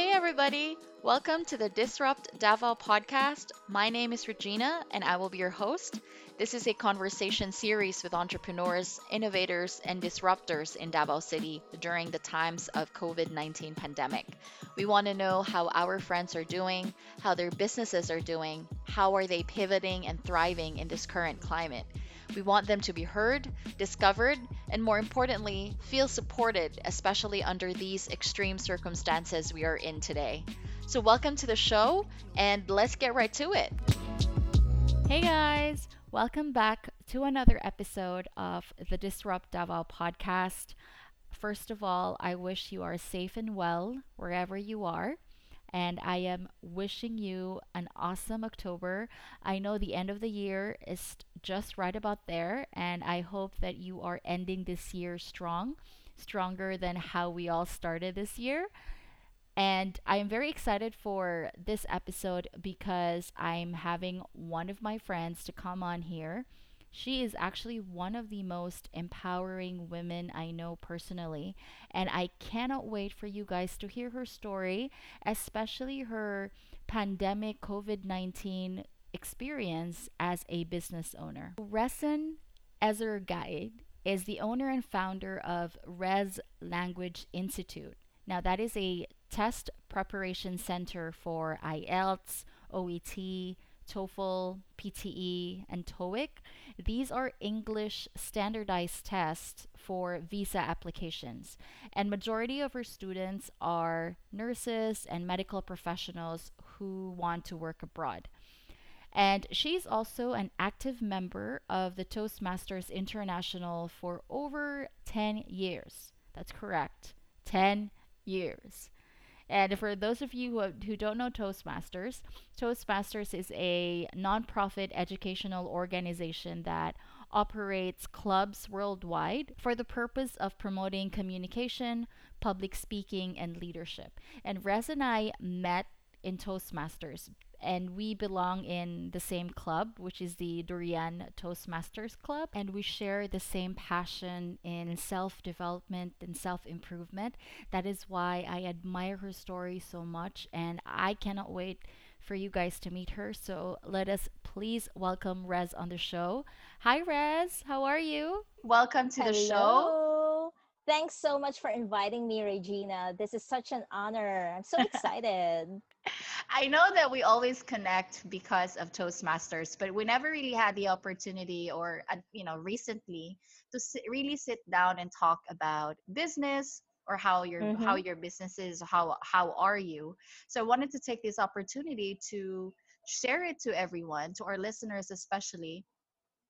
Hey, everybody. Welcome to the Disrupt Davao podcast. My name is Regina, and I will be your host. This is a conversation series with entrepreneurs, innovators, and disruptors in Davao City during the times of COVID-19 pandemic. We want to know how our friends are doing, how their businesses are doing, how are they pivoting and thriving in this current climate. We want them to be heard, discovered, and more importantly, feel supported, especially under these extreme circumstances we are in today. So, welcome to the show, and let's get right to it. Hey guys, welcome back to another episode of the Disrupt Davao podcast. First of all, I wish you are safe and well wherever you are and I am wishing you an awesome October. I know the end of the year is just right about there, and I hope that you are ending this year strong, stronger than how we all started this year. And I am very excited for this episode because I'm having one of my friends to come on here she is actually one of the most empowering women I know personally, and I cannot wait for you guys to hear her story, especially her pandemic COVID 19 experience as a business owner. Rezen Ezergaid is the owner and founder of Res Language Institute. Now, that is a test preparation center for IELTS, OET, TOEFL, PTE, and TOEIC. These are English standardized tests for visa applications. And majority of our students are nurses and medical professionals who want to work abroad. And she's also an active member of the Toastmasters International for over 10 years. That's correct. 10 years. And for those of you who, who don't know Toastmasters, Toastmasters is a nonprofit educational organization that operates clubs worldwide for the purpose of promoting communication, public speaking, and leadership. And Rez and I met in Toastmasters and we belong in the same club, which is the Durian Toastmasters Club, and we share the same passion in self development and self improvement. That is why I admire her story so much, and I cannot wait for you guys to meet her. So let us please welcome Rez on the show. Hi, Rez. How are you? Welcome to Hello. the show. Thanks so much for inviting me, Regina. This is such an honor. I'm so excited. I know that we always connect because of Toastmasters, but we never really had the opportunity or, uh, you know, recently to sit, really sit down and talk about business or how your mm-hmm. how your business is, how how are you. So I wanted to take this opportunity to share it to everyone, to our listeners especially.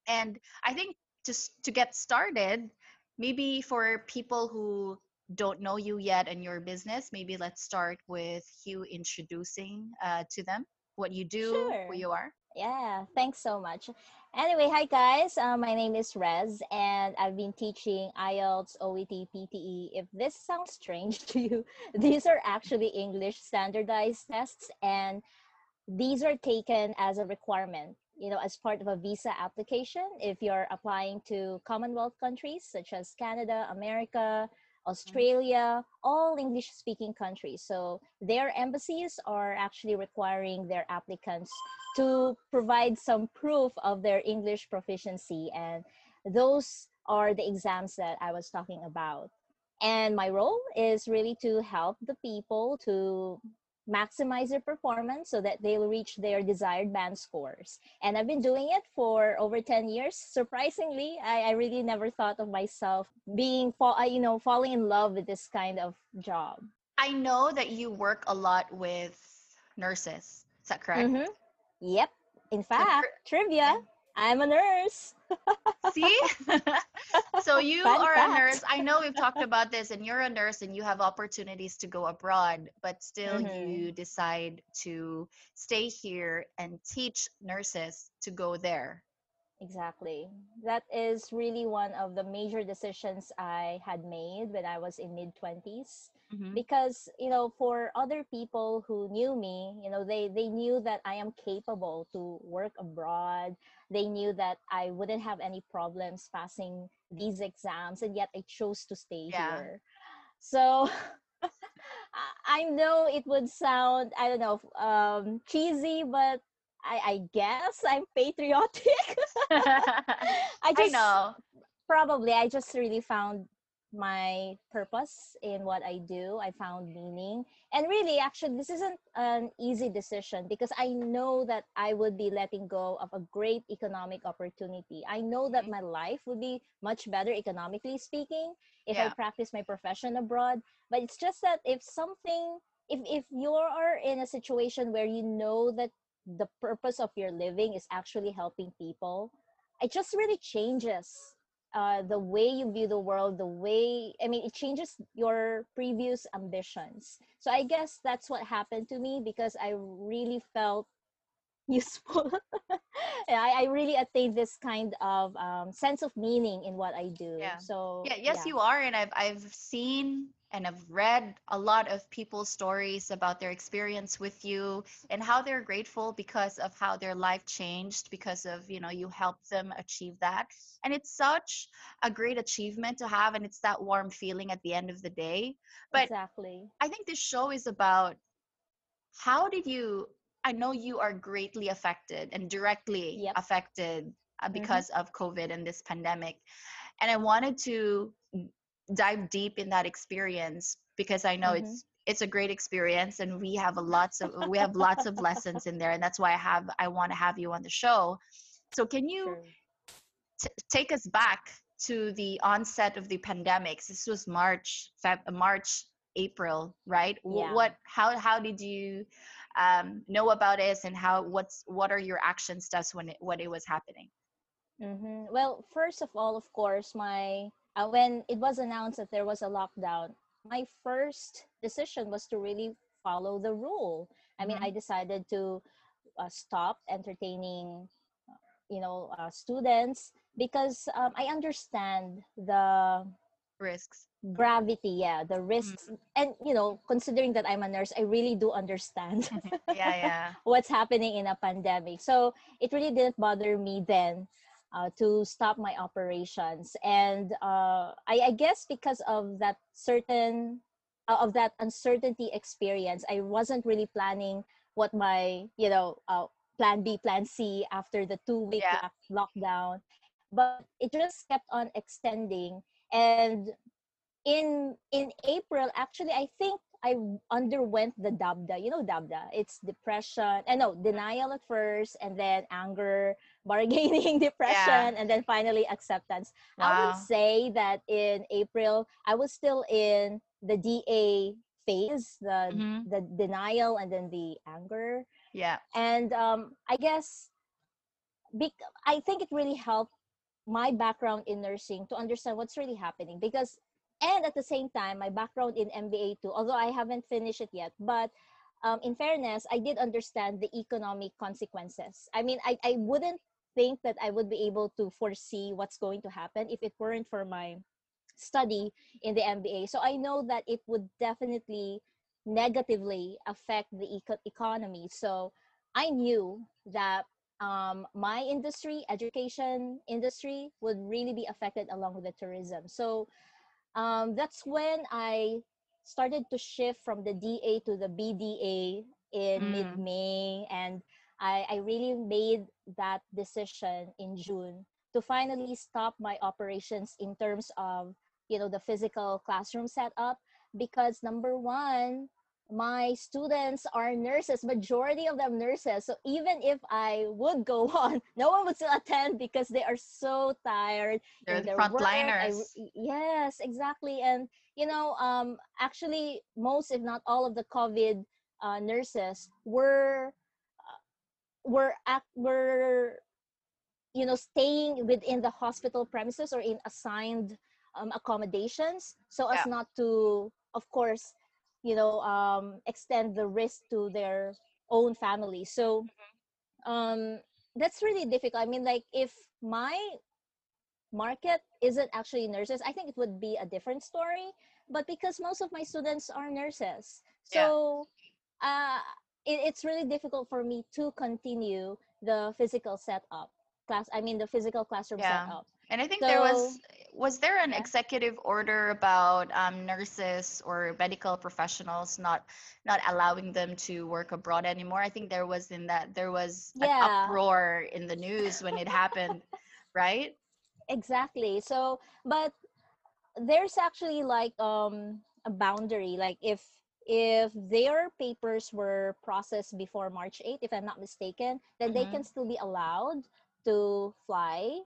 And I think just to get started, maybe for people who don't know you yet and your business, maybe let's start with you introducing uh, to them what you do, sure. who you are. Yeah, thanks so much. Anyway, hi guys. Uh, my name is Rez, and I've been teaching IELTS, OET, PTE. If this sounds strange to you, these are actually English standardized tests, and these are taken as a requirement you know as part of a visa application if you're applying to commonwealth countries such as canada america Mm-hmm. Australia, all English speaking countries. So their embassies are actually requiring their applicants to provide some proof of their English proficiency. And those are the exams that I was talking about. And my role is really to help the people to maximize their performance so that they'll reach their desired band scores. And I've been doing it for over 10 years. Surprisingly, I, I really never thought of myself being, fall, uh, you know, falling in love with this kind of job. I know that you work a lot with nurses. Is that correct? Mm-hmm. Yep. In fact, trivia. I'm a nurse. See? so you Fun are fact. a nurse. I know we've talked about this and you're a nurse and you have opportunities to go abroad, but still mm-hmm. you decide to stay here and teach nurses to go there. Exactly. That is really one of the major decisions I had made when I was in mid 20s. Mm-hmm. Because, you know, for other people who knew me, you know, they, they knew that I am capable to work abroad. They knew that I wouldn't have any problems passing these exams, and yet I chose to stay yeah. here. So I know it would sound, I don't know, um, cheesy, but I, I guess I'm patriotic. I I just know. probably I just really found my purpose in what I do. I found meaning. And really, actually, this isn't an easy decision because I know that I would be letting go of a great economic opportunity. I know that Mhm. my life would be much better economically speaking if I practice my profession abroad. But it's just that if something, if, if you're in a situation where you know that the purpose of your living is actually helping people, it just really changes uh, the way you view the world, the way, I mean, it changes your previous ambitions. So I guess that's what happened to me because I really felt useful. I, I really attained this kind of um, sense of meaning in what I do. Yeah. So, Yeah, yes, you are, and I've I've seen and I've read a lot of people's stories about their experience with you and how they're grateful because of how their life changed because of you know you helped them achieve that, and it's such a great achievement to have, and it's that warm feeling at the end of the day. But exactly. I think this show is about how did you I know you are greatly affected and directly Yep. affected uh, Mhm. because of COVID and this pandemic. And I wanted to dive deep in that experience because I know Mhm. it's it's a great experience and we have a lots of we have lots of lessons in there and that's why I have I want to have you on the show. So can you Sure. t- take us back to the onset of the pandemics. This was March, Feb- March, April, right? Yeah. What? How? How did you um, know about this, and how? What's? What are your action steps when it when it was happening? hmm Well, first of all, of course, my uh, when it was announced that there was a lockdown, my first decision was to really follow the rule. I mean, Mhm. I decided to uh, stop entertaining, you know, uh, students because um, I understand the Risks. gravity, yeah, the risks, and you know, considering that I'm a nurse, I really do understand Yeah, yeah. what's happening in a pandemic. So it really didn't bother me then uh, to stop my operations. And uh, I, I guess because of that certain, uh, of that uncertainty experience, I wasn't really planning what my, you know, uh, plan B, plan C after the two week Yeah. lockdown. But it just kept on extending. And in in April, actually, I think I underwent the dabda. You know dabda. It's depression. And no, denial at first, and then anger, bargaining, depression, and then finally acceptance. I would say that in April, I was still in the DA phase, the Mhm. the denial, and then the anger. Yeah. And um, I guess bec- I think it really helped my background in nursing to understand what's really happening because and at the same time my background in MBA too although I haven't finished it yet but um, in fairness I did understand the economic consequences. I mean I, I wouldn't think that I would be able to foresee what's going to happen if it weren't for my study in the MBA so I know that it would definitely negatively affect the eco- economy. So I knew that um, my industry, education industry, would really be affected along with the tourism. So um, that's when I started to shift from the DA to the BDA in Mm. mid May, and I, I really made that decision in June to finally stop my operations in terms of you know the physical classroom setup because number one my students are nurses majority of them nurses so even if i would go on no one would still attend because they are so tired They're the their work. I frontliners. yes, exactly. And you know, um, actually, most if not all of the COVID uh, nurses were uh, were act were you know staying within the hospital premises or in assigned um, accommodations, so as not to, of course, you know, um, extend the risk to their own family. So um, that's really difficult. I mean, like if my market isn't actually nurses, I think it would be a different story. But because most of my students are nurses, Yeah. so uh, it, it's really difficult for me to continue the physical setup. Class i mean the physical classroom Yeah. setup And I think there was was there an yeah executive order about um, nurses or medical professionals not not allowing them to work abroad anymore? I think there was in that there was an uproar in the news when it happened, right? exactly so but there's actually like um a boundary like if if their papers were processed before march 8th if i'm not mistaken then they Mm-hmm. can still be allowed to fly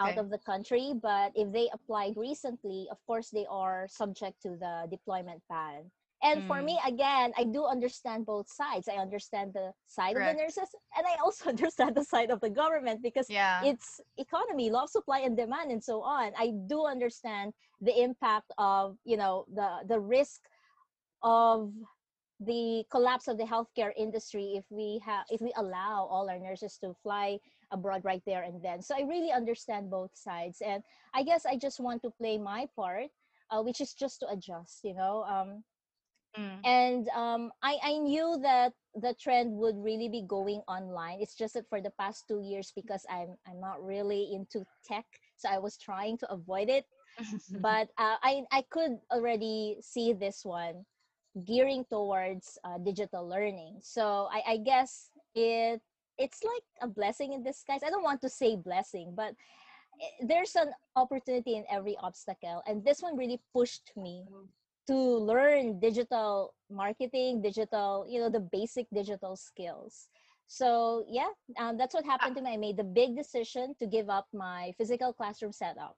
out of the country but if they applied recently of course they are subject to the deployment ban. And for me Mm, again i do understand both sides. I understand the side of the nurses and i also understand the side of the government because Yeah. it's economy law of supply and demand and so on. I do understand the impact of you know the the risk of the collapse of the healthcare industry if we have if we allow all our nurses to fly abroad right there and then. So i really understand both sides and i guess i just want to play my part uh, which is just to adjust you know um, Mm, and um, I, I knew that the trend would really be going online. It's just that for the past two years because i'm i'm not really into tech so i was trying to avoid it. But uh, I, I could already see this one gearing towards uh, digital learning. So I, I guess it it's like a blessing in disguise. I don't want to say blessing but there's an opportunity in every obstacle and this one really pushed me to learn digital marketing digital you know the basic digital skills. So yeah um, that's what Uh, happened to me. I made the big decision to give up my physical classroom setup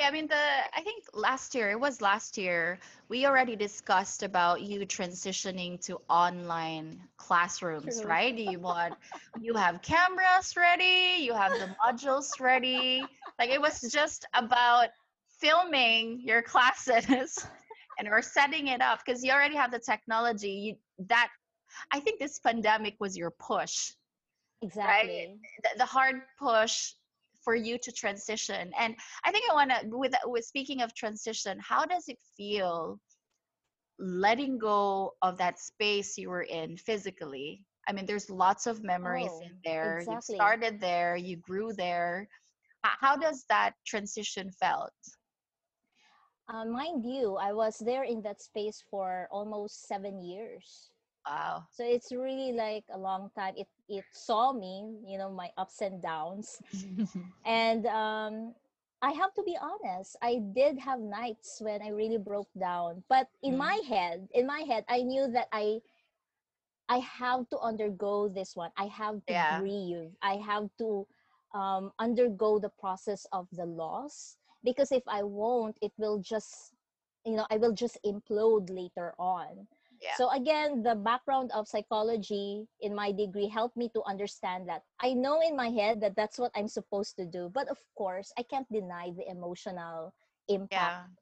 Yeah, I mean the I think last year, it was last year, we already discussed about you transitioning to online classrooms, true right? You want you have cameras ready, you have the modules ready. Like it was just about filming your classes and or setting it up because you already have the technology. You that I think this pandemic was your push, right? exactly the, the hard push for you to transition and i think i want to with with speaking of transition how does it feel letting go of that space you were in physically i mean there's lots of memories oh in there exactly. you started there you grew there how does that transition felt Uh, mind you, I was there in that space for almost seven years. Wow So it's really like a long time. It it saw me, you know, my ups and downs. And um, I have to be honest, I did have nights when I really broke down. But in Mm, my head, in my head, I knew that I I have to undergo this one. I have to yeah grieve. I have to um, undergo the process of the loss because if I won't, it will just, you know, I will just implode later on. Yeah. So again, the background of psychology in my degree helped me to understand that. I know in my head that that's what I'm supposed to do, but of course, I can't deny the emotional impact. Yeah.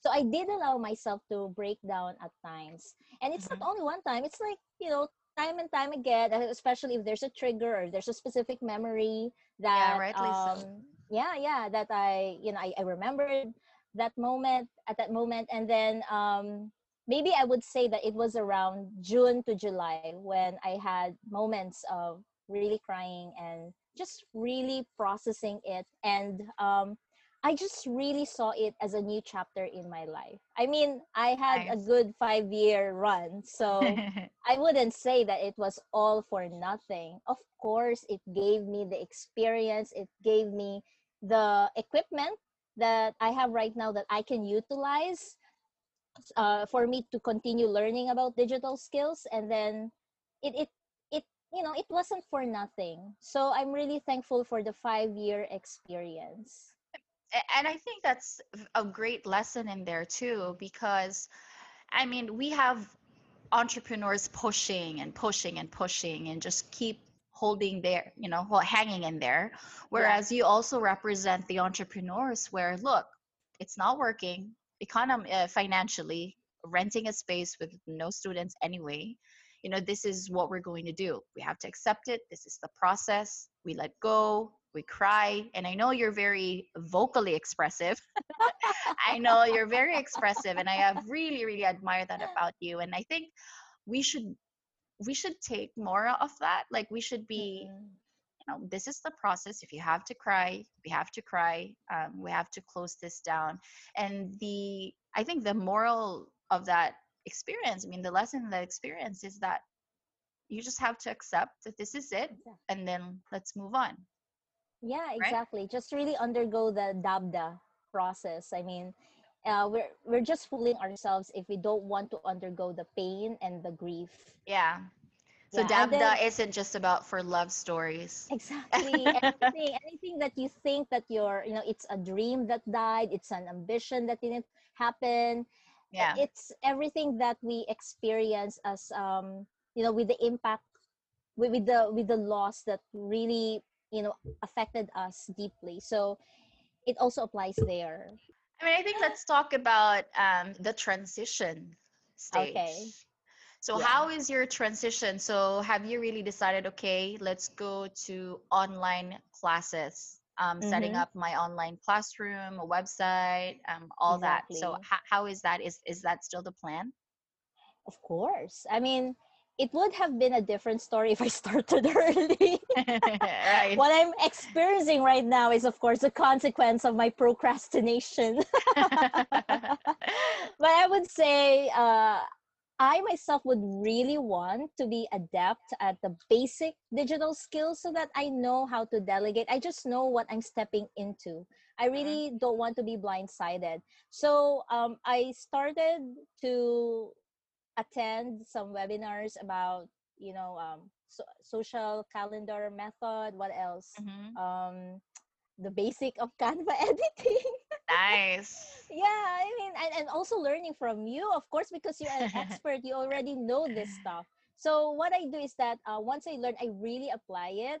So I did allow myself to break down at times. And it's not hmm only one time, it's like, you know, time and time again, uh, especially if there's a trigger or there's a specific memory yeah that rightly so. um yeah, yeah, that I, you know, I, I remembered that moment at that moment. And then um maybe I would say that it was around June to July when I had moments of really crying and just really processing it and um I just really saw it as a new chapter in my life. I mean, I had a good five year run, so I wouldn't say that it was all for nothing. Of course, it gave me the experience, it gave me the equipment that I have right now that I can utilize uh, for me to continue learning about digital skills. And then it, it, it, you know, it wasn't for nothing. So I'm really thankful for the five year experience. And i think that's a great lesson in there too because i mean we have entrepreneurs pushing and pushing and pushing and just keep holding there you know hanging in there Yeah. whereas you also represent the entrepreneurs where look it's not working econom- uh, financially renting a space with no students anyway you know this is what we're going to do. We have to accept it. This is the process. We let go. We cry. And i know you're very vocally expressive. I know you're very expressive and I have really really admired that about you and I think we should we should take more of that. Like we should be Mm-mm. You know this is the process if you have to cry we have to cry um, we have to close this down and the i think the moral of that experience i mean the lesson of that experience is that you just have to accept that this is it Exactly. and then let's move on Yeah, exactly. Just really undergo the dabda process. I mean, uh, we're we're just fooling ourselves if we don't want to undergo the pain and the grief. yeah so yeah, Dabda then, isn't just about for love stories Exactly. anything, anything that you think that you're, you know, it's a dream that died, it's an ambition that didn't happen. yeah It's everything that we experience as, um, you know, with the impact, with, with the with the loss that really, you know, affected us deeply. So it also applies there. I mean, I think let's talk about um, the transition stage. Okay. So, Yeah. how is your transition? So, have you really decided, okay, let's go to online classes, um, setting Mhm. up my online classroom, a website, um, all that. So, Exactly. ho- how is that? Is is that still the plan? Of course. I mean, it would have been a different story if I started early. right. what I'm experiencing right now is, of course, a consequence of my procrastination. but I would say uh, I myself would really want to be adept at the basic digital skills so that I know how to delegate. I just know what I'm stepping into. I really don't want to be blindsided. So um, I started to attend some webinars about, you know, um, so- social calendar method. What else? Mhm. Um, the basic of Canva editing. Nice. yeah i mean and, and also learning from you of course because you're an expert you already know this stuff so what i do is that uh, once i learn i really apply it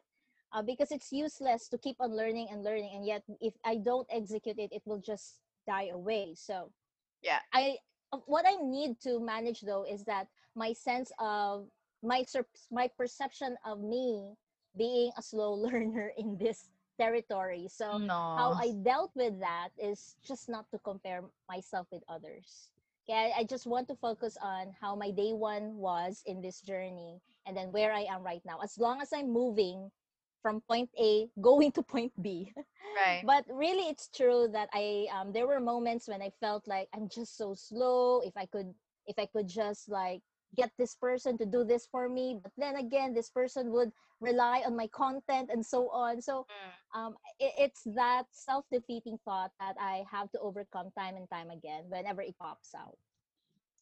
uh, because it's useless to keep on learning and learning and yet if i don't execute it it will just die away so Yeah. i uh, what i need to manage though is that my sense of my my perception of me being a slow learner in this territory so no. how I dealt with that is just not to compare myself with others. Okay, I, I just want to focus on how my day one was in this journey and then where I am right now. As long as I'm moving from point A going to point B. right. But really it's true that I um there were moments when I felt like I'm just so slow. If I could if I could just like get this person to do this for me, but then again this person would rely on my content and so on. So Mm. um, it, it's that self-defeating thought that I have to overcome time and time again whenever it pops out.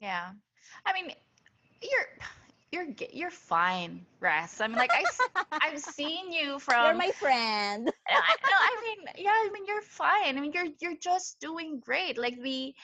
Yeah. I mean, you're you're you're fine, Res. I mean, like I, i've seen you from. You're my friend. No, I, no, I mean, yeah, I mean, you're fine. I mean, you're you're just doing great. Like the,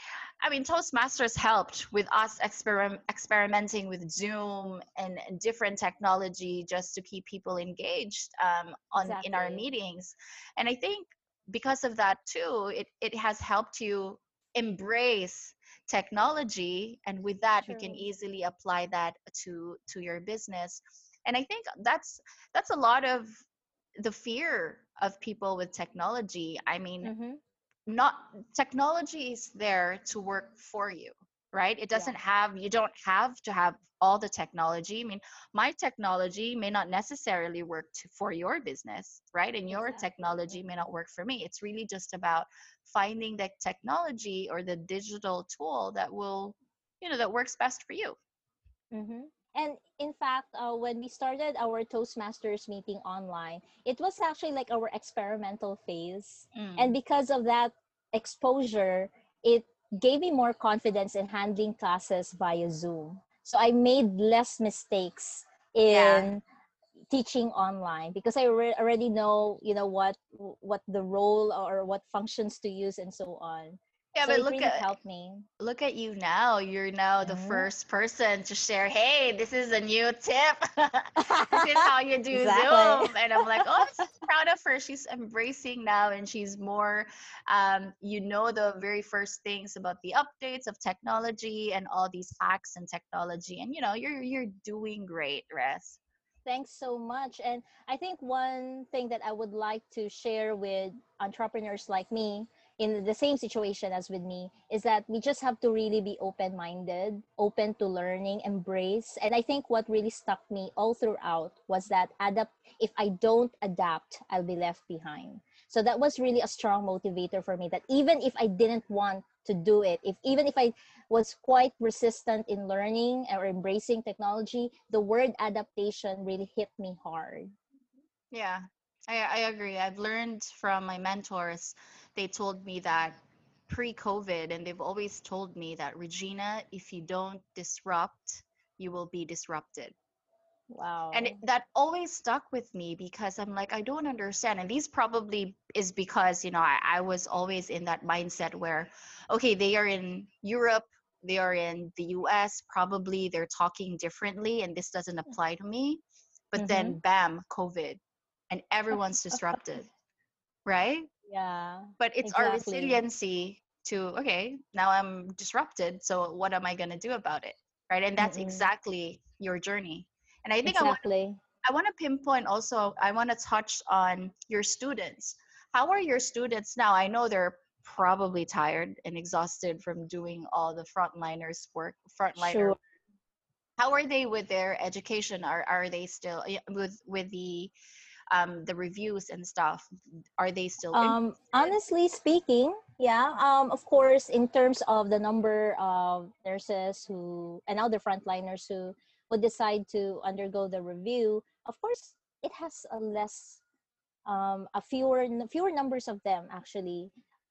I mean, Toastmasters helped with us experim- experimenting with Zoom and, and different technology just to keep people engaged um, on in our meetings. And I think because of that too, it it has helped you embrace technology, and with that, you can easily apply that to to your business. And I think that's that's a lot of the fear of people with technology i mean Mhm. Not technology is there to work for you right it doesn't have you don't have to have all the technology i mean my technology may not necessarily work to, for your business right and your Exactly. technology may not work for me it's really just about finding the technology or the digital tool that will you know that works best for you Mm-hmm. And in fact, uh, when we started our Toastmasters meeting online, it was actually like our experimental phase. Mm. And because of that exposure, it gave me more confidence in handling classes via Zoom. So I made less mistakes in Yeah. teaching online because I re- already know, you know, what what the role or what functions to use and so on. Yeah so but look really at helped me. look at you now. You're now the Mhm. first person to share, hey, this is a new tip. this is how you do Exactly. Zoom. And I'm like, oh, I'm so proud of her. She's embracing now and she's more, um, you know, the very first things about the updates of technology and all these hacks and technology. And, you know, you're, you're doing great, Res. Thanks so much. And I think one thing that I would like to share with entrepreneurs like me in the same situation as with me is that we just have to really be open minded open to learning embrace. And i think what really stuck me all throughout was that adapt if i don't adapt i'll be left behind. So that was really a strong motivator for me that even if i didn't want to do it if even if i was quite resistant in learning or embracing technology the word adaptation really hit me hard. Yeah, I, I agree. I've learned from my mentors. They told me that pre-COVID, and they've always told me that Regina, if you don't disrupt, you will be disrupted. wow And it, that always stuck with me because I'm like, I don't understand. And these probably is because, you know, I, I was always in that mindset where, okay, they are in Europe, they are in the US, probably they're talking differently, and this doesn't hmm. apply to me. But then, mm-hmm. bam, COVID, and everyone's disrupted, right? yeah But it's our resiliency to, okay, now I'm disrupted. So what am I going to do about it? Right. And that's Mm-mm. exactly your journey. And I think I want exactly I want to pinpoint also, I want to touch on your students. How are your students now? I know they're probably tired and exhausted from doing all the frontliners work, frontliner. Sure. How are they with their education? Are are they still with with the um the reviews and stuff? Are they still um honestly speaking yeah um of course in terms of the number of nurses who and other frontliners who would decide to undergo the review of course it has a less um a fewer fewer numbers of them actually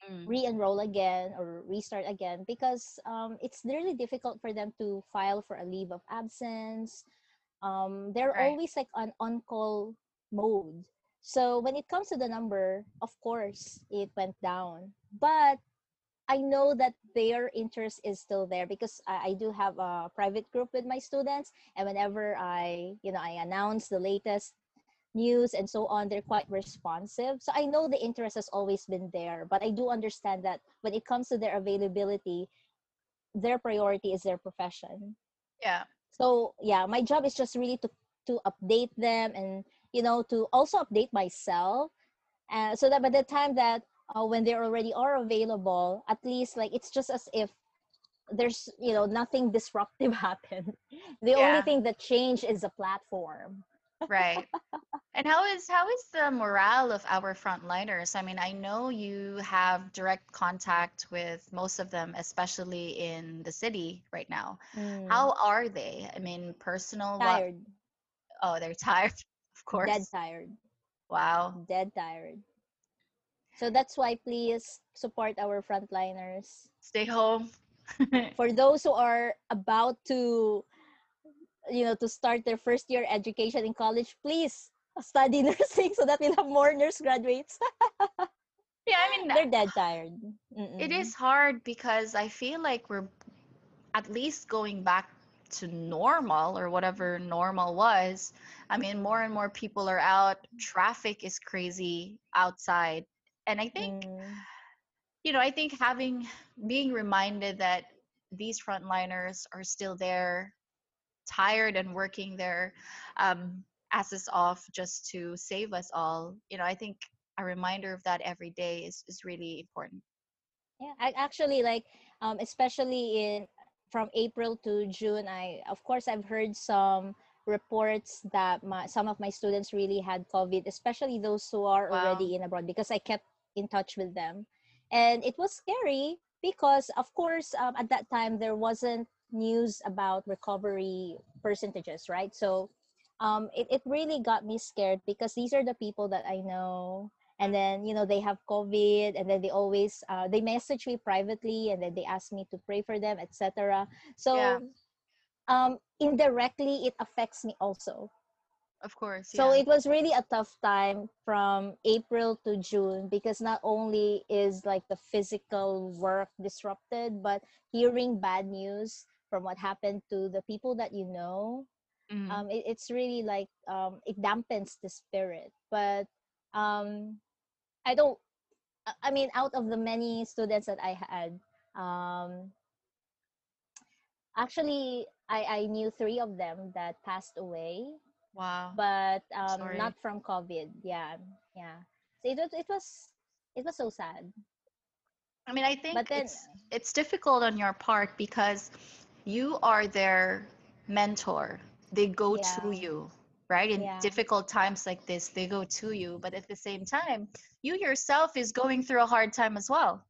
Mm, re-enroll again or restart again because um, it's really difficult for them to file for a leave of absence um, they're Right. always like on on-call mode. So when it comes to the number of course it went down. But i know that their interest is still there because I, I do have a private group with my students. And whenever i you know i announce the latest news and so on they're quite responsive. So i know the interest has always been there but i do understand that when it comes to their availability their priority is their profession. Yeah. so yeah my job is just really to to update them and you know to also update myself uh, so that by the time that uh, when they already are available at least like it's just as if there's you know nothing disruptive happened. The only thing that changed is the platform. Right. And how is how is the morale of our frontliners? I mean i know you have direct contact with most of them especially in the city right now. Mm, how are they? I mean personal tired. Oh they're tired course. Dead tired. Wow. Dead tired. So that's why please support our frontliners. Stay home. For those who are about to you know to start their first year education in college please study nursing so that we'll have more nurse graduates. Yeah i mean they're dead tired. It Mm-mm. is hard because i feel like we're at least going back to normal or whatever normal was i mean more and more people are out. Traffic is crazy outside. And i think Mm, you know i think having being reminded that these frontliners are still there tired and working their um, asses off just to save us all you know i think a reminder of that every day is, is really important. Yeah I, actually like um especially in from april to june i of course i've heard some reports that my some of my students really had covid especially those who are Wow. already in abroad because i kept in touch with them and it was scary because of course um, at that time there wasn't news about recovery percentages right so um, it, it really got me scared because these are the people that i know and then you know they have covid and then they always uh, they message me privately and then they ask me to pray for them etc so Yeah. um indirectly it affects me also of course so it was really a tough time from april to june because not only is like the physical work disrupted but hearing bad news from what happened to the people that you know Mhm. um, it, it's really like um, it dampens the spirit but um, i don't I- mean out of the many students that i had um, actually I, I knew three of them that passed away. Wow. But um, Sorry. not from covid. Yeah yeah. So it was it was it was so sad. I mean, I think But then, it's it's difficult on your part because you are their mentor. They go to you, right? In yeah, difficult times like this, they go to you. But at the same time, you yourself is going through a hard time as well,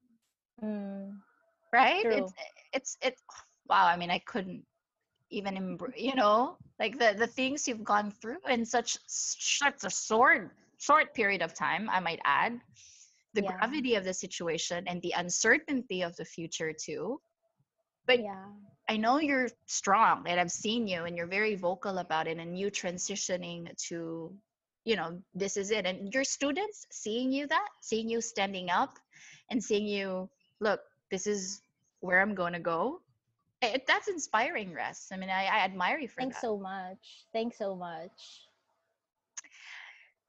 mm, right? It's it's it. Wow. I mean, I couldn't even, embr- you know, like the the things you've gone through in such such a short short period of time. I might add the Yeah, gravity of the situation and the uncertainty of the future too. But yeah. I know you're strong and I've seen you and you're very vocal about it and you transitioning to, you know, this is it. And your students seeing you that, seeing you standing up and seeing you, look, this is where I'm going to go. It, that's inspiring, Russ. I mean, I, I admire you for that. Thanks that. so much. Thanks so much.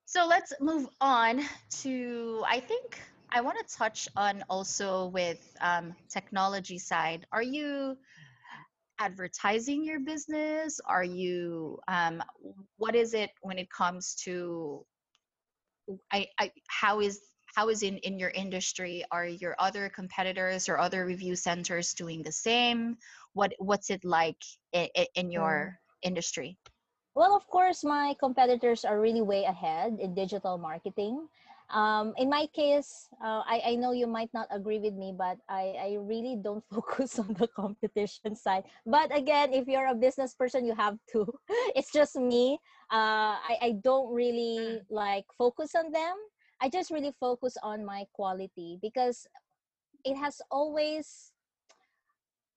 So let's move on to, I think I want to touch on also with um, technology side. Are you advertising your business? Are you, um, what is it when it comes to, I, I, how is, how is in, in your industry? Are your other competitors or other review centers doing the same? What, what's it like in, in Mm. your industry? Well, of course, my competitors are really way ahead in digital marketing. Um, in my case, uh, I, I know you might not agree with me, but I, I really don't focus on the competition side. But again, if you're a business person, you have to. It's just me. Uh, I, I don't really Mm, like focus on them. I just really focus on my quality because it has always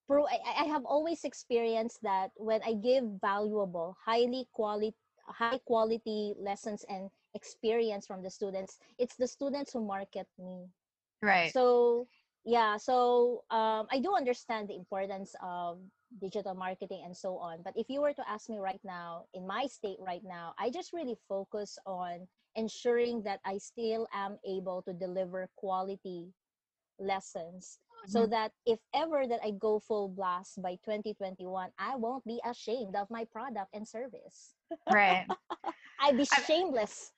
pro I, I have always experienced that when I give valuable, highly quality high quality lessons and experience from the students, it's the students who market me. Right. So yeah, so um, I do understand the importance of digital marketing and so on. But if you were to ask me right now, in my state right now, I just really focus on ensuring that I still am able to deliver quality lessons so Mhm. that if ever that I go full blast by 2021, I won't be ashamed of my product and service. Right. I'd be shameless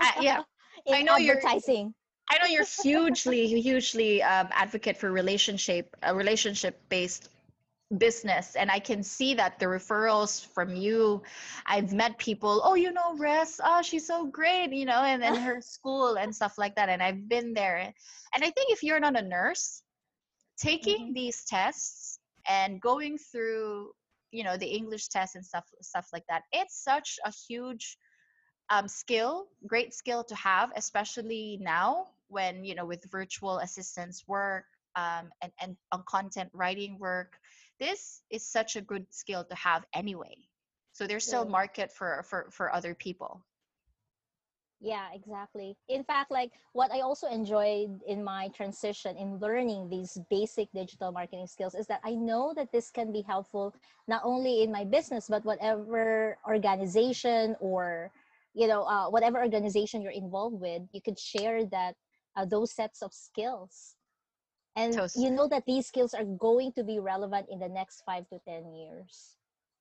I, yeah, I know you're advertising. I know you're hugely, hugely um, advocate for relationship, a relationship based business, and I can see that the referrals from you. I've met people. Oh, you know, Res. Oh, she's so great. You know, and then her school and stuff like that. And I've been there. And I think if you're not a nurse, taking Mhm. these tests and going through, you know, the English test and stuff, stuff like that, it's such a huge um, skill, great skill to have, especially now when you know with virtual assistance work um, and and on content writing work. This is such a good skill to have anyway. So there's still market for for for other people. Yeah, exactly. In fact, like what I also enjoyed in my transition in learning these basic digital marketing skills is that I know that this can be helpful not only in my business but whatever organization or you know uh, whatever organization you're involved with, you could share that uh, those sets of skills, and Toast. you know that these skills are going to be relevant in the next five to ten years.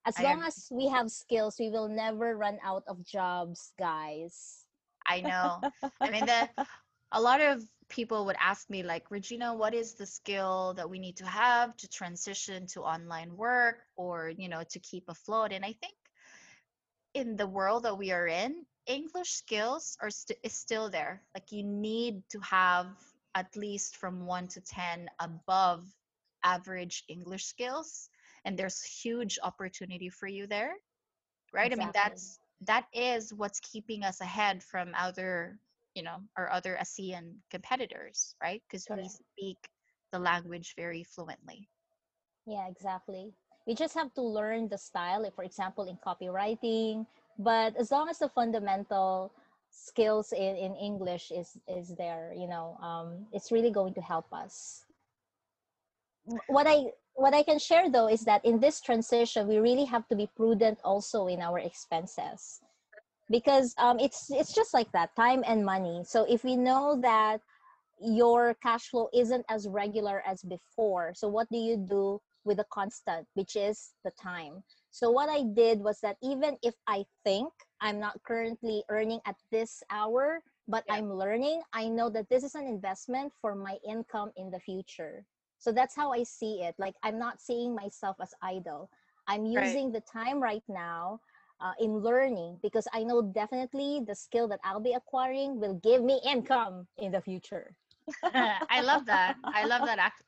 As I long as we have skills, we will never run out of jobs, guys. I know. I mean, the a lot of people would ask me like, Regina, what is the skill that we need to have to transition to online work or you know to keep afloat? And I think in the world that we are in, English skills are st- is still there. Like you need to have at least from 1 to 10 above average English skills and there's huge opportunity for you there, right? I mean that's that is what's keeping us ahead from other, you know, our other ASEAN competitors, right? Because we speak the language very fluently. Yeah, exactly. We just have to learn the style, for example, in copywriting. But as long as the fundamental skills in, in English is is there, you know, um, it's really going to help us. What I what I can share though is that in this transition, we really have to be prudent also in our expenses because um, it's it's just like that, time and money. So if we know that your cash flow isn't as regular as before. So what do you do with a constant, which is the time? So what I did was that even if I think I'm not currently earning at this hour, but Yeah. I'm learning. I know that this is an investment for my income in the future. So that's how I see it. Like I'm not seeing myself as idle. I'm Right. using the time right now uh, in learning because I know definitely the skill that I'll be acquiring will give me income in the future. I love that. I love that act.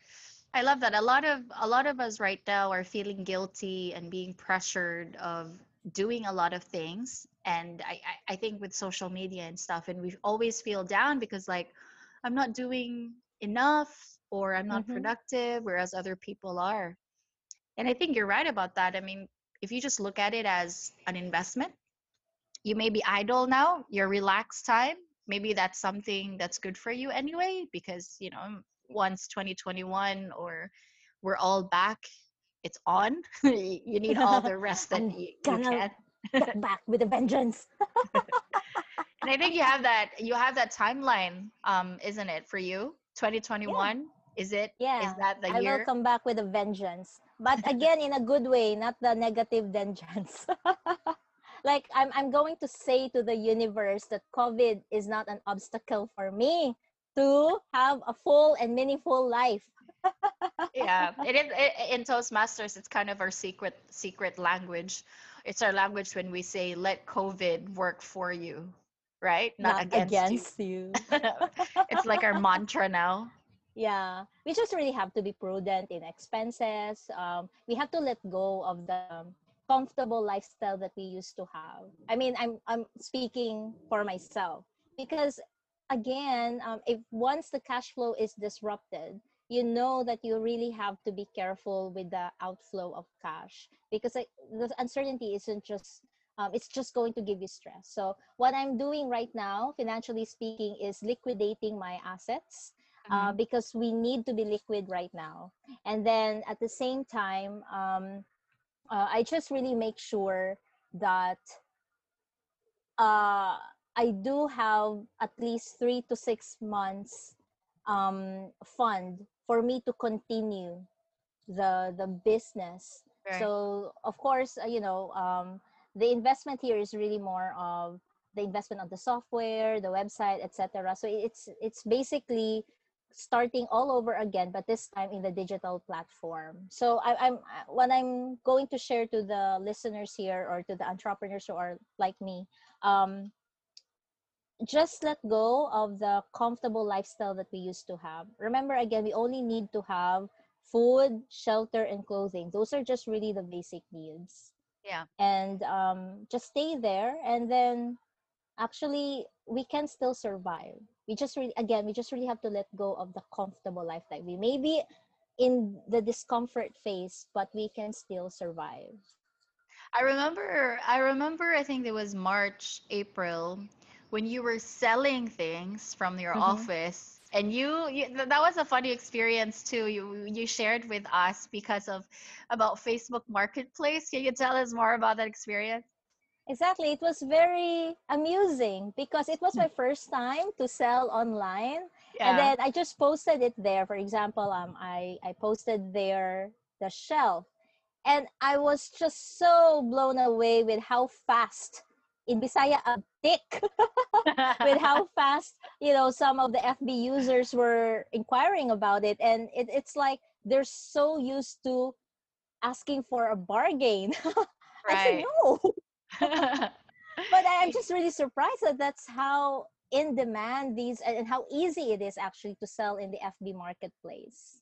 I love that. A lot of a lot of us right now are feeling guilty and being pressured of doing a lot of things. And I, I, I think with social media and stuff, and we always feel down because like I'm not doing enough or I'm not Mhm. productive, whereas other people are. And I think you're right about that. I mean, if you just look at it as an investment, you may be idle now, your relaxed time. Maybe that's something that's good for you anyway, because, you know, once 2021 or we're all back, it's on. you need all the rest that you, you can. Get back with a vengeance. And I think you have that you have that timeline, um, isn't it, for you? 2021? Is it? Yeah. that the I year? will come back with a vengeance. But again, in a good way, not the negative vengeance. like I'm I'm going to say to the universe that COVID is not an obstacle for me to have a full and meaningful life. yeah it is it, in toastmasters it's kind of our secret secret language. It's our language when we say let covid work for you right? Not, against, you. you. It's like our mantra now. Yeah we just really have to be prudent in expenses. Um, we have to let go of the comfortable lifestyle that we used to have. I mean i'm i'm speaking for myself because again um, if once the cash flow is disrupted you know that you really have to be careful with the outflow of cash because like, the uncertainty isn't just um, it's just going to give you stress so what i'm doing right now financially speaking is liquidating my assets uh, Mhm. because we need to be liquid right now. And then at the same time, um, uh, I just really make sure that uh, I do have at least three to six months um, fund for me to continue the the business. Right. So of course, uh, you know, um, the investment here is really more of the investment of the software, the website, etc. So it's it's basically starting all over again, but this time in the digital platform. So I, I'm uh, what I'm going to share to the listeners here or to the entrepreneurs who are like me. Um, just let go of the comfortable lifestyle that we used to have. Remember, again, we only need to have food, shelter, and clothing. Those are just really the basic needs. Yeah. And um, just stay there, and then actually, we can still survive. We just really, again, we just really have to let go of the comfortable lifestyle. We may be in the discomfort phase, but we can still survive. I remember I remember I think it was March, April when you were selling things from your Mhm. office and you, you th- that was a funny experience too. You you shared with us because of about Facebook Marketplace. Can you tell us more about that experience? Exactly. It was very amusing because it was my first time to sell online. And then I just posted it there. For example, um, I, I posted there the shelf. And I was just so blown away with how fast in Bisaya a tick with how fast you know some of the FB users were inquiring about it, and it, it's like they're so used to asking for a bargain. I said no, but I'm just really surprised that that's how in demand these and how easy it is actually to sell in the FB marketplace.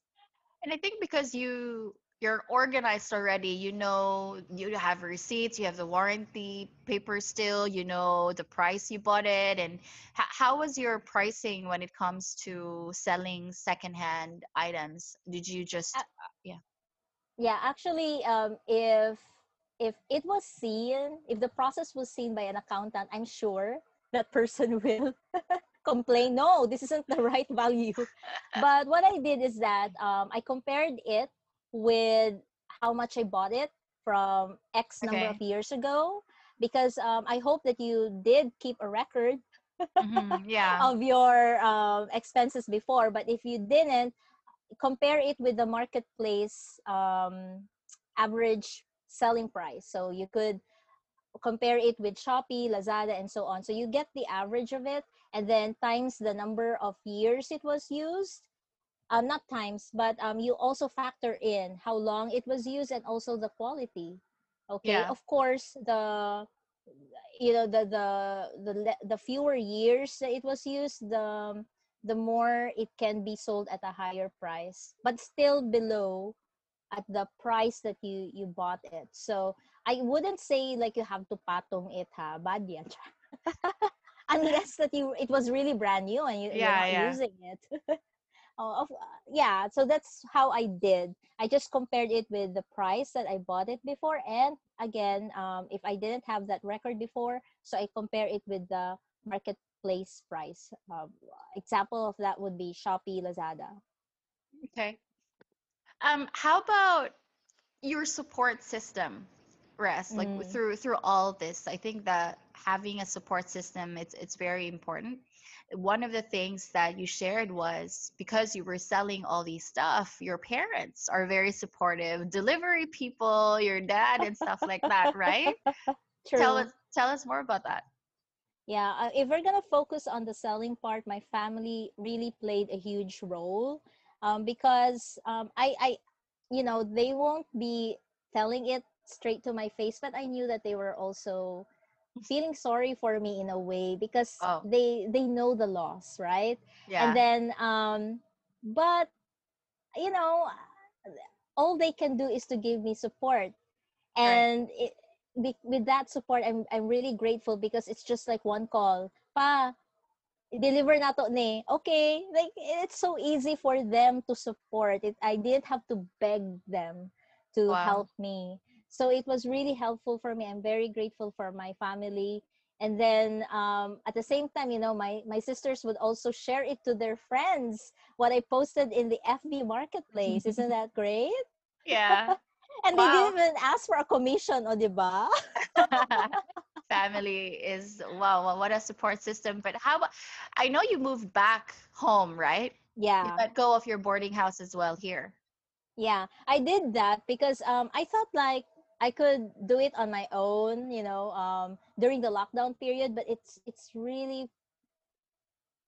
And I think because you you're organized already, you know you have receipts, you have the warranty paper still, you know the price you bought it, and h- how was your pricing when it comes to selling secondhand items? Did you just Uh, Yeah, actually, um, if if it was seen, if the process was seen by an accountant, I'm sure that person will complain. No, this isn't the right value. But what I did is that um, I compared it with how much I bought it from X number Okay. of years ago, because um, I hope that you did keep a record Mhm, yeah of your um, expenses before. But if you didn't, compare it with the marketplace um, average selling price. So you could compare it with Shopee, Lazada, and so on. So you get the average of it, and then times the number of years it was used. Um, not times, but um, you also factor in how long it was used and also the quality. Okay, Yeah. of course the you know the the the the fewer years that it was used, the the more it can be sold at a higher price, but still below at the price that you you bought it. So I wouldn't say like you have to patong it ha, bad yan. Unless that you it was really brand new and you, you're not yeah. using it. oh, of, yeah, so that's how I did. I just compared it with the price that I bought it before, and again, um, if I didn't have that record before, so I compare it with the marketplace price. Um, example of that would be Shopee, Lazada. Okay. Um, how about your support system, Res? Like Mm. through through all this, I think that having a support system it's it's very important. One of the things that you shared was because you were selling all these stuff, your parents are very supportive, delivery people, your dad and stuff like that, right? True. Tell us tell us more about that. Yeah, uh, if we're gonna focus on the selling part, my family really played a huge role um, because um, I, I, you know, they won't be telling it straight to my face, but I knew that they were also feeling sorry for me in a way because Oh. they they know the loss, right? Yeah. And then, um, but you know, all they can do is to give me support, and it, be, with that support, I'm I'm really grateful because it's just like one call, pa. Deliver na to ni. Okay, like it's so easy for them to support it. I didn't have to beg them to Wow. help me. So it was really helpful for me. I'm very grateful for my family. And then um, at the same time, you know, my, my sisters would also share it to their friends, what I posted in the FB marketplace. Isn't that great? yeah. And they didn't even ask for a commission, o diba? family is wow well, what a support system but how about i know you moved back home right Yeah. you let go of your boarding house as well here Yeah, I did that because um, I thought like I could do it on my own, you know, um, during the lockdown period. But it's it's really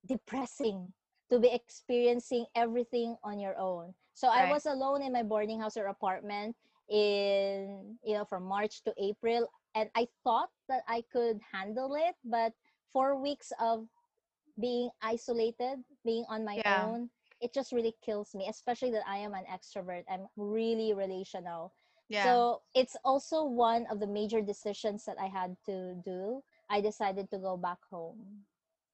depressing to be experiencing everything on your own. So I was alone in my boarding house or apartment in you know from March to April, and I thought that I could handle it, but four weeks of being isolated, being on my Yeah. own, it just really kills me, especially that I am an extrovert. I'm really relational. Yeah So it's also one of the major decisions that I had to do. I decided to go back home.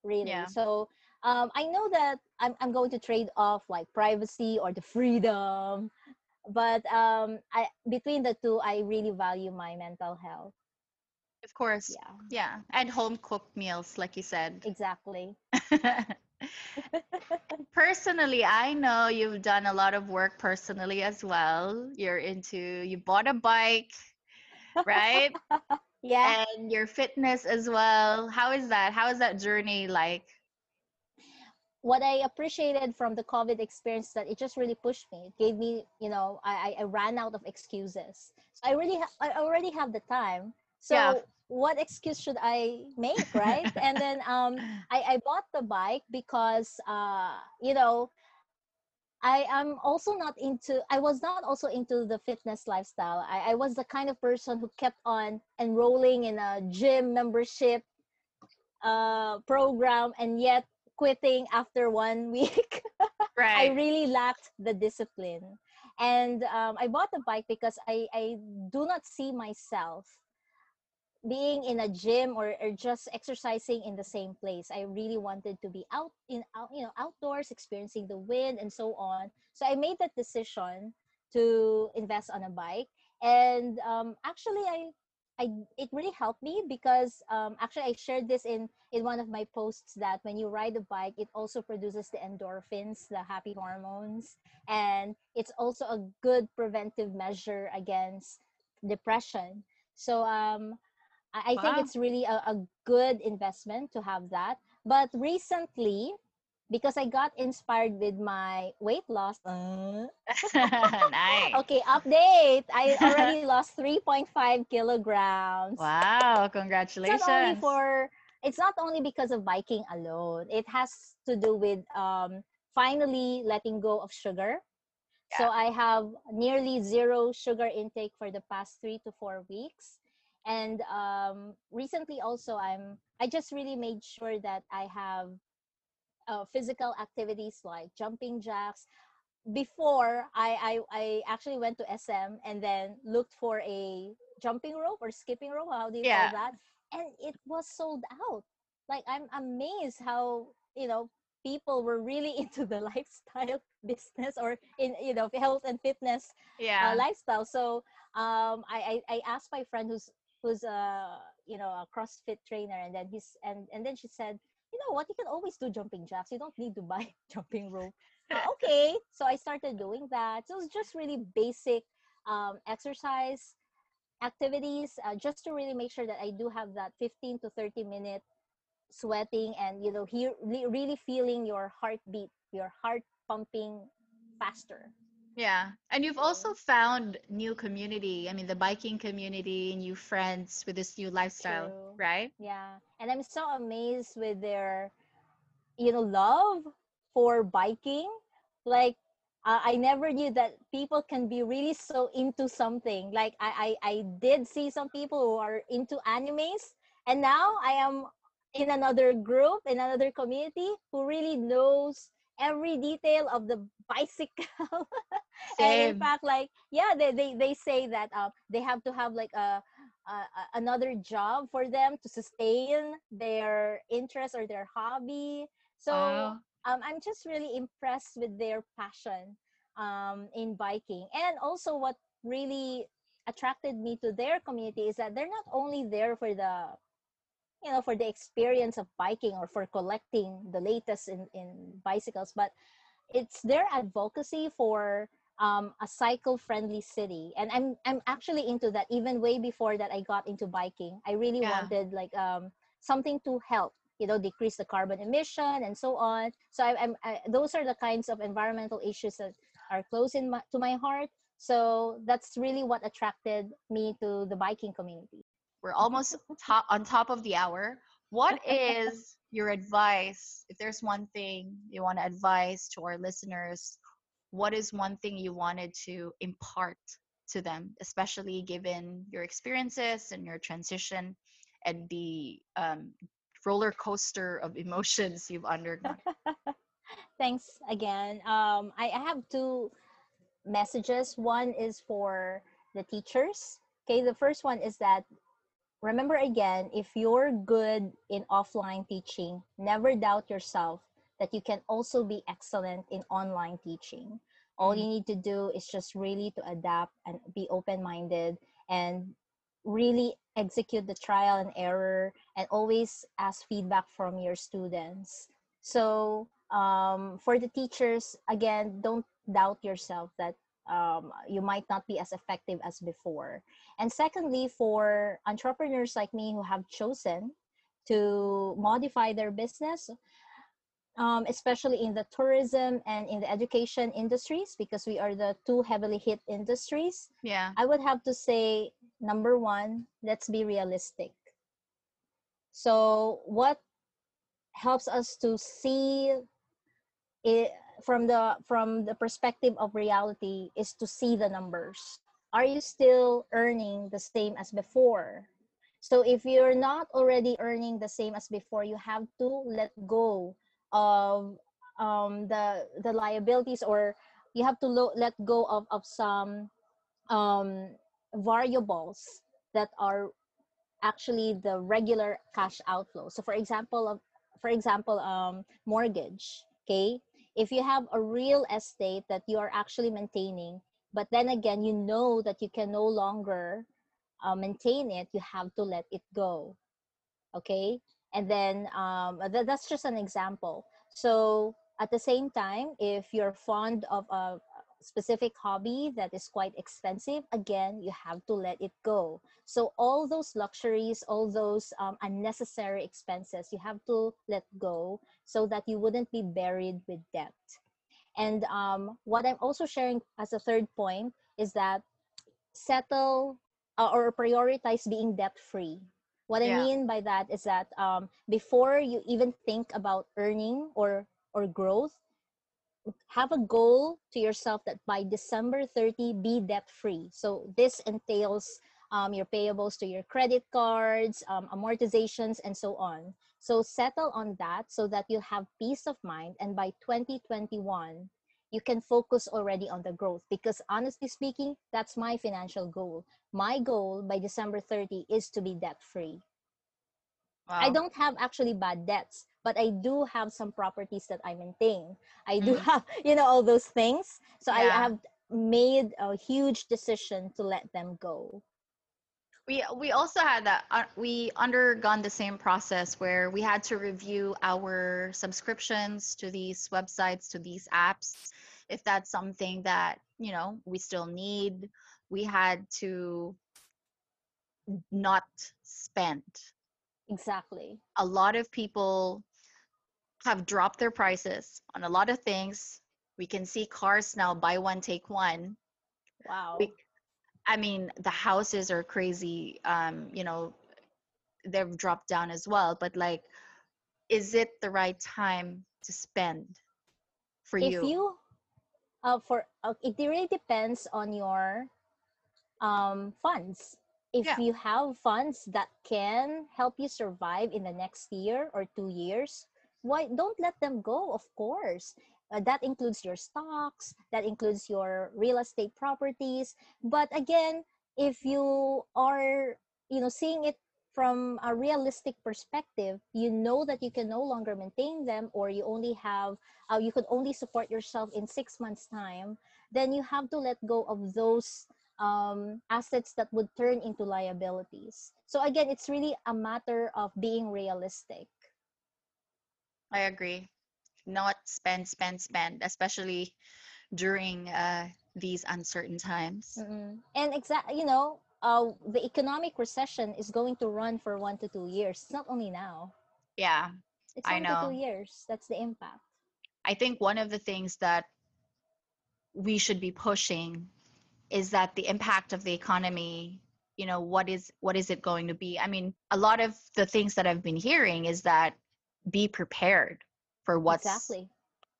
Really. Yeah. So um, I know that I'm, I'm going to trade off like privacy or the freedom. But um, I between the two, I really value my mental health. of course Yeah, yeah and home cooked meals like you said exactly. personally i know you've done a lot of work personally as well you're into you bought a bike right Yeah. and your fitness as well how is that how is that journey like what I appreciated from the COVID experience that it just really pushed me. It gave me, you know, I, I ran out of excuses. So I really, ha- I already have the time. So Yeah. What excuse should I make, right? and then um, I, I bought the bike because, uh, you know, I am also not into. I was not also into the fitness lifestyle. I, I was the kind of person who kept on enrolling in a gym membership uh, program and yet quitting after one week. Right. I really lacked the discipline. And um, I bought the bike because I, I do not see myself being in a gym or, or just exercising in the same place. I really wanted to be out in out, you know outdoors, experiencing the wind and so on. So I made that decision to invest on a bike. And um, actually, I I, it really helped me because um, actually I shared this in in one of my posts that when you ride a bike, it also produces the endorphins, the happy hormones, and it's also a good preventive measure against depression. So um, I, I think it's really a, a good investment to have that. But recently, because I got inspired with my weight loss. Uh, nice. okay, update. I already lost 3.5 kilograms. Wow, congratulations. It's not only for it's not only because of biking alone. It has to do with um finally letting go of sugar. So I have nearly zero sugar intake for the past 3 to 4 weeks. And um recently also I'm I just really made sure that I have uh, physical activities like jumping jacks. Before I, I I actually went to SM and then looked for a jumping rope or skipping rope. How do you Yeah. call that? And it was sold out. Like I'm amazed how you know people were really into the lifestyle business or in you know health and fitness yeah. uh, lifestyle. So um, I, I I asked my friend who's who's a you know a CrossFit trainer, and then he's and and then she said, you know what, you can always do jumping jacks. You don't need to buy jumping rope. Uh, okay, so I started doing that. So it's just really basic um, exercise activities, uh, just to really make sure that I do have that 15 to 30 minute sweating and you know here really feeling your heartbeat, your heart pumping faster. Yeah. And you've also found new community. I mean, the biking community, new friends with this new lifestyle, True. right? Yeah, and I'm so amazed with their, you know, love for biking. Like, uh, I never knew that people can be really so into something. Like, I, I, I did see some people who are into animes, and now I am in another group, in another community who really knows every detail of the bicycle. and in fact, like, yeah, they, they, they say that uh, they have to have like a uh, another job for them to sustain their interest or their hobby. So Wow. um, I'm just really impressed with their passion um, in biking. And also, what really attracted me to their community is that they're not only there for the you know for the experience of biking or for collecting the latest in, in bicycles but it's their advocacy for um, a cycle friendly city. And i'm i'm actually into that. Even way before that i got into biking i really Yeah. wanted like um, something to help you know decrease the carbon emission and so on. So I, i'm I, those are the kinds of environmental issues that are close in my, to my heart. So that's really what attracted me to the biking community We're almost top on top of the hour. What is your advice? If there's one thing you want to advise to our listeners, what is one thing you wanted to impart to them, especially given your experiences and your transition and the um, roller coaster of emotions you've undergone? thanks again um, I, I have two messages one is for the teachers okay the first one is that remember again if you're good in offline teaching never doubt yourself that you can also be excellent in online teaching. All you need to do is just really to adapt and be open-minded and really execute the trial and error and always ask feedback from your students. So um, for the teachers again don't doubt yourself that um, you might not be as effective as before and secondly, for entrepreneurs like me who have chosen to modify their business, um, especially in the tourism and in the education industries, because we are the two heavily hit industries, Yeah. I would have to say number one, let's be realistic. So, what helps us to see it from the from the perspective of reality is to see the numbers. Are you still earning the same as before? So if you're not already earning the same as before you have to let go of um, the the liabilities or you have to lo- let go of, of some um, variables that are actually the regular cash outflow. So for example of for example um, mortgage okay if you have a real estate that you are actually maintaining but then again you know that you can no longer uh, maintain it you have to let it go okay? And then um, th- that's just an example. So at the same time if you're fond of a specific hobby that is quite expensive, again, you have to let it go. So, all those luxuries, all those um, unnecessary expenses, you have to let go so that you wouldn't be buried with debt. And um, what I'm also sharing as a third point is that settle uh, or prioritize being debt free. What I mean by that is that um, before you even think about earning or or growth, have a goal to yourself that by December 30, be debt free. So this entails um, your payables to your credit cards, um, amortizations, and so on. So settle on that so that you have peace of mind. And by 2021, you can focus already on the growth. Because honestly speaking, that's my financial goal. My goal by December 30 is to be debt free. I don't have actually bad debts, but I do have some properties that I maintain. I do Mhm. have, you know, all those things. So I have made a huge decision to let them go. we we also had that uh, we undergone the same process where we had to review our subscriptions to these websites to these apps if that's something that you know we still need we had to not spend Exactly. a lot of people have dropped their prices on a lot of things we can see cars now buy one take one Wow. we, I mean, the houses are crazy. Um, you know, they've dropped down as well. But like, is it the right time to spend for if you? you uh, for uh, it really depends on your um, funds if Yeah. you have funds that can help you survive in the next year or two years why don't let them go of course uh, that includes your stocks that includes your real estate properties but again if you are you know seeing it from a realistic perspective you know that you can no longer maintain them or you only have uh, you could only support yourself in six months time then you have to let go of those um, assets that would turn into liabilities so again it's really a matter of being realistic I agree. Not spend, spend, spend, especially during uh, these uncertain times. Mm-mm. and exactly, you know uh, the economic recession is going to run for one to two years it's not only now Yeah, it's I one to two years that's the impact I think one of the things that we should be pushing is that the impact of the economy you know what is what is it going to be? I mean a lot of the things that i've been hearing is that be prepared for what's exactly.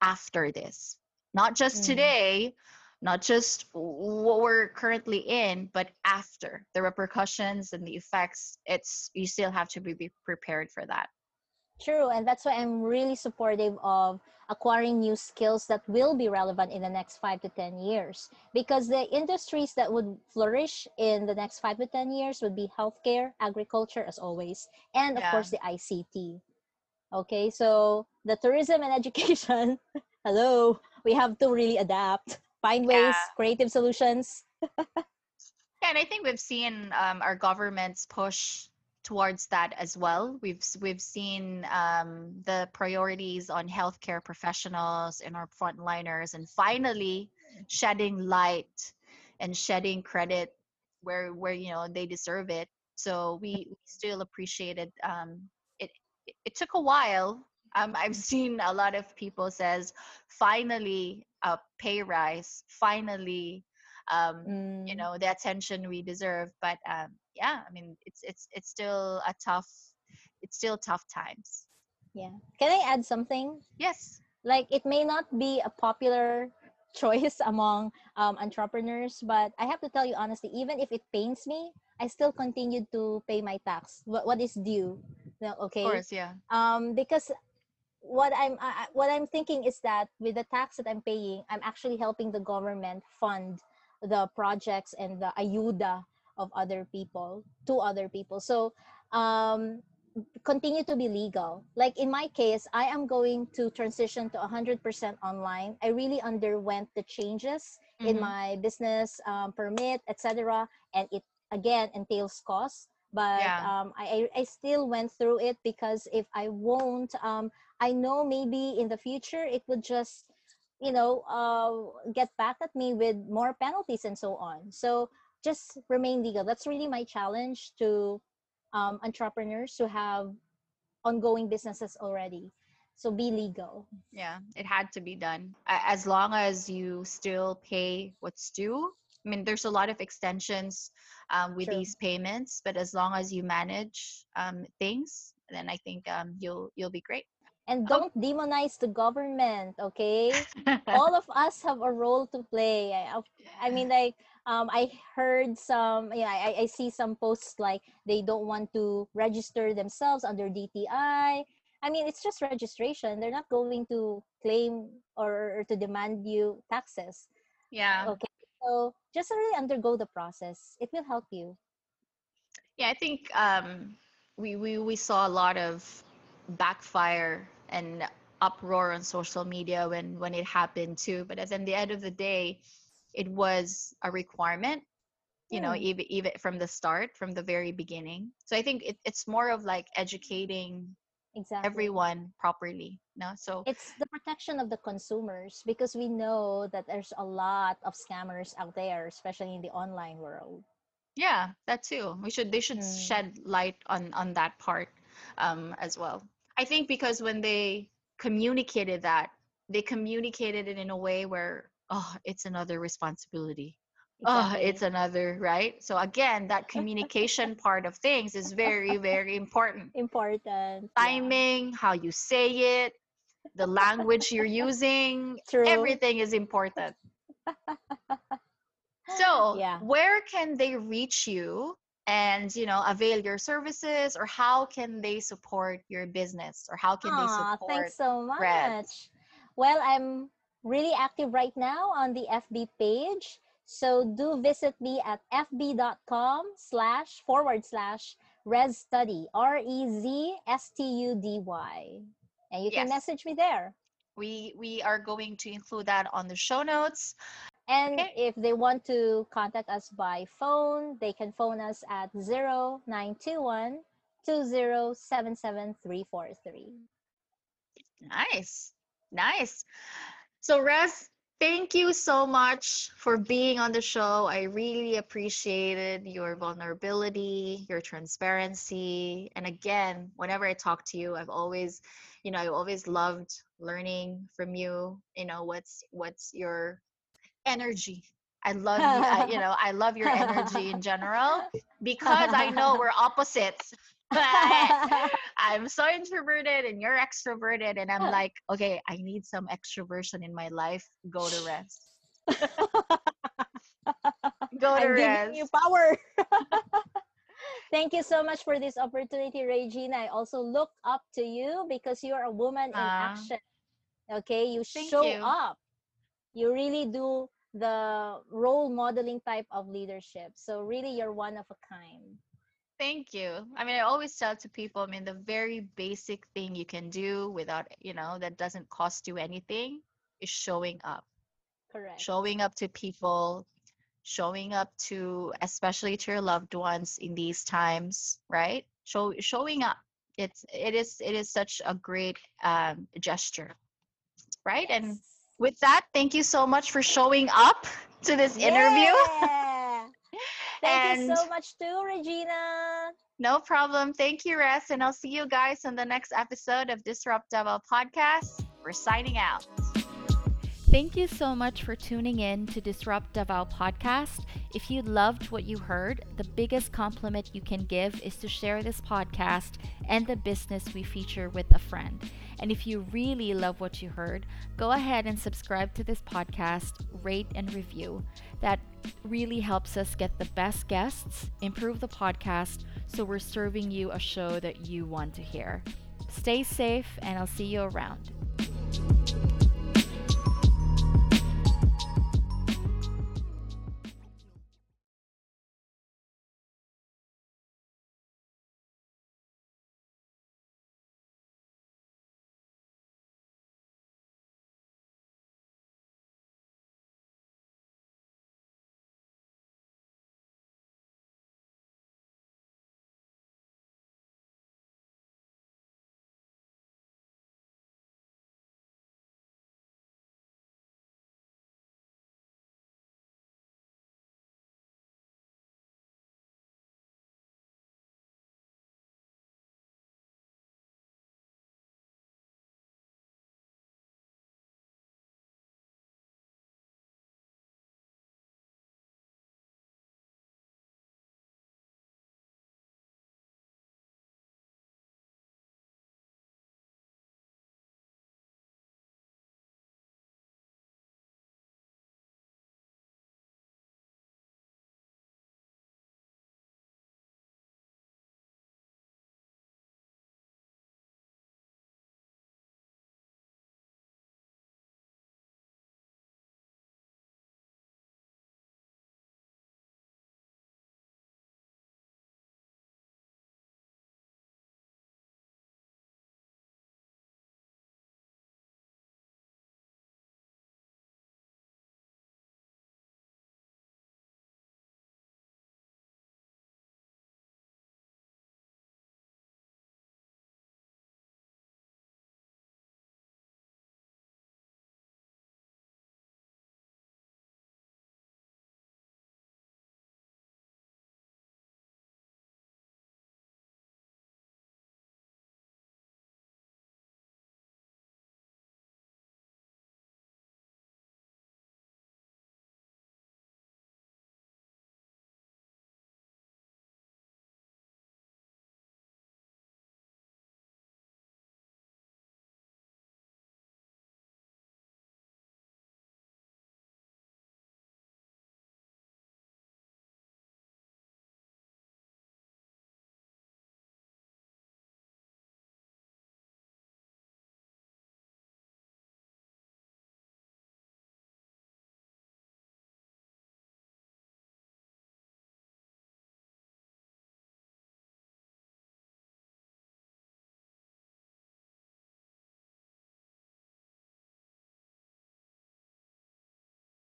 after this. Not just Mm. today not just what we're currently in but after. The repercussions and the effects it's you still have to be be prepared for that True, and that's why I'm really supportive of acquiring new skills that will be relevant in the next five to 10 years. Because the industries that would flourish in the next five to 10 years would be healthcare, agriculture, as always, and of Yeah. course the ICT. Okay, so the tourism and education, hello, we have to really adapt, find ways, Yeah. creative solutions. Yeah, and I think we've seen um, our governments push towards that as well. We've we've seen um, the priorities on healthcare professionals and our frontliners, and finally shedding light and shedding credit where where you know they deserve it. So we, we still appreciated um, it, it. It took a while. Um, I've seen a lot of people says finally a pay rise, finally um, you Mm, know the attention we deserve but um yeah i mean it's it's it's still a tough it's still tough times. Yeah. Can I add something? yes. Like it may not be a popular choice among um, entrepreneurs but i have to tell you honestly even if it pains me i still continue to pay my tax. What, what is due? No, of okay. course yeah. Um, because what i'm I- what i'm thinking is that with the tax that i'm paying i'm actually helping the government fund the projects and the ayuda of other people to other people so um, continue to be legal. Like in my case, I am going to transition to 100% online. I really underwent the changes in Mhm. my business um, permit, etc. And it again entails costs. But Yeah. um, I, I I still went through it because if I won't, um, I know maybe in the future it would just you know, uh, get back at me with more penalties and so on. So just remain legal. That's really my challenge to um, entrepreneurs who have ongoing businesses already. So be legal. Yeah, it had to be done. As long as you still pay what's due. I mean, there's a lot of extensions um, with True. these payments, but as long as you manage um, things, then I think um, you'll you'll be great and oh. don't oh. demonize the government okay all of us have a role to play i, I mean like um, i heard some yeah I, I see some posts like they don't want to register themselves under dti i mean it's just registration. They're not going to claim or, or to demand you taxes. Yeah. Okay so just really undergo the process. It will help you. Yeah i think um we we, we saw a lot of backfire and uproar on social media when when it happened too. But at the end of the day it was a requirement you know hmm. even even from the start from the very beginning so i think it, it's more of like educating exactly. everyone properly no so it's the protection of the consumers because we know that there's a lot of scammers out there especially in the online world yeah that too we should they should mm. shed light on on that part um as well I think because when they communicated that, they communicated it in a way where, oh, it's another responsibility. Oh, exactly. Oh, it's another, right? So again, that communication part of things is very, very important. Important. Timing, yeah. how you say it, the language you're using, True. everything is important. so, yeah. where can they reach you and you know avail your services or how can they support your business or how can Aww, they support Oh, thanks so much well i'm really active right now on the fb page so do visit me at fb.com slash forward slash res study r-e-z-s-t-u-d-y and you can yes. message me there we we are going to include that on the show notes and okay. if they want to contact us by phone, they can phone us at 0921 2077343. Nice. Nice. So, Res, thank you so much for being on the show. I really appreciated your vulnerability, your transparency. And again, whenever I talk to you, I've always, you know, I always loved learning from you. You know, what's what's your energy. I love you. I, you know, I love your energy in general because I know we're opposites. I'm so introverted and you're extroverted, and I'm like, okay, I need some extroversion in my life. Go to rest. Go to I'm rest. Giving you power. Thank you so much for this opportunity, Regina. I also look up to you because you're a woman in uh, action. Okay, you show you. up you really do the role modeling type of leadership. So really you're one of a kind. Thank you. I mean, I always tell to people, I mean, the very basic thing you can do without, you know, that doesn't cost you anything is showing up. Correct. Showing up to people, showing up to especially to your loved ones in these times, right? Show showing up. It's it is it is such a great um, gesture, right? Yes. And with that, thank you so much for showing up to this yeah. interview. Thank and you so much too, Regina. No problem. Thank you, Res. And I'll see you guys on the next episode of Disrupt Podcast. We're signing out. Thank you so much for tuning in to Disrupt Davao podcast. If you loved what you heard, the biggest compliment you can give is to share this podcast and the business we feature with a friend. And if you really love what you heard, go ahead and subscribe to this podcast, rate and review. That really helps us get the best guests, improve the podcast, so we're serving you a show that you want to hear. Stay safe, and I'll see you around.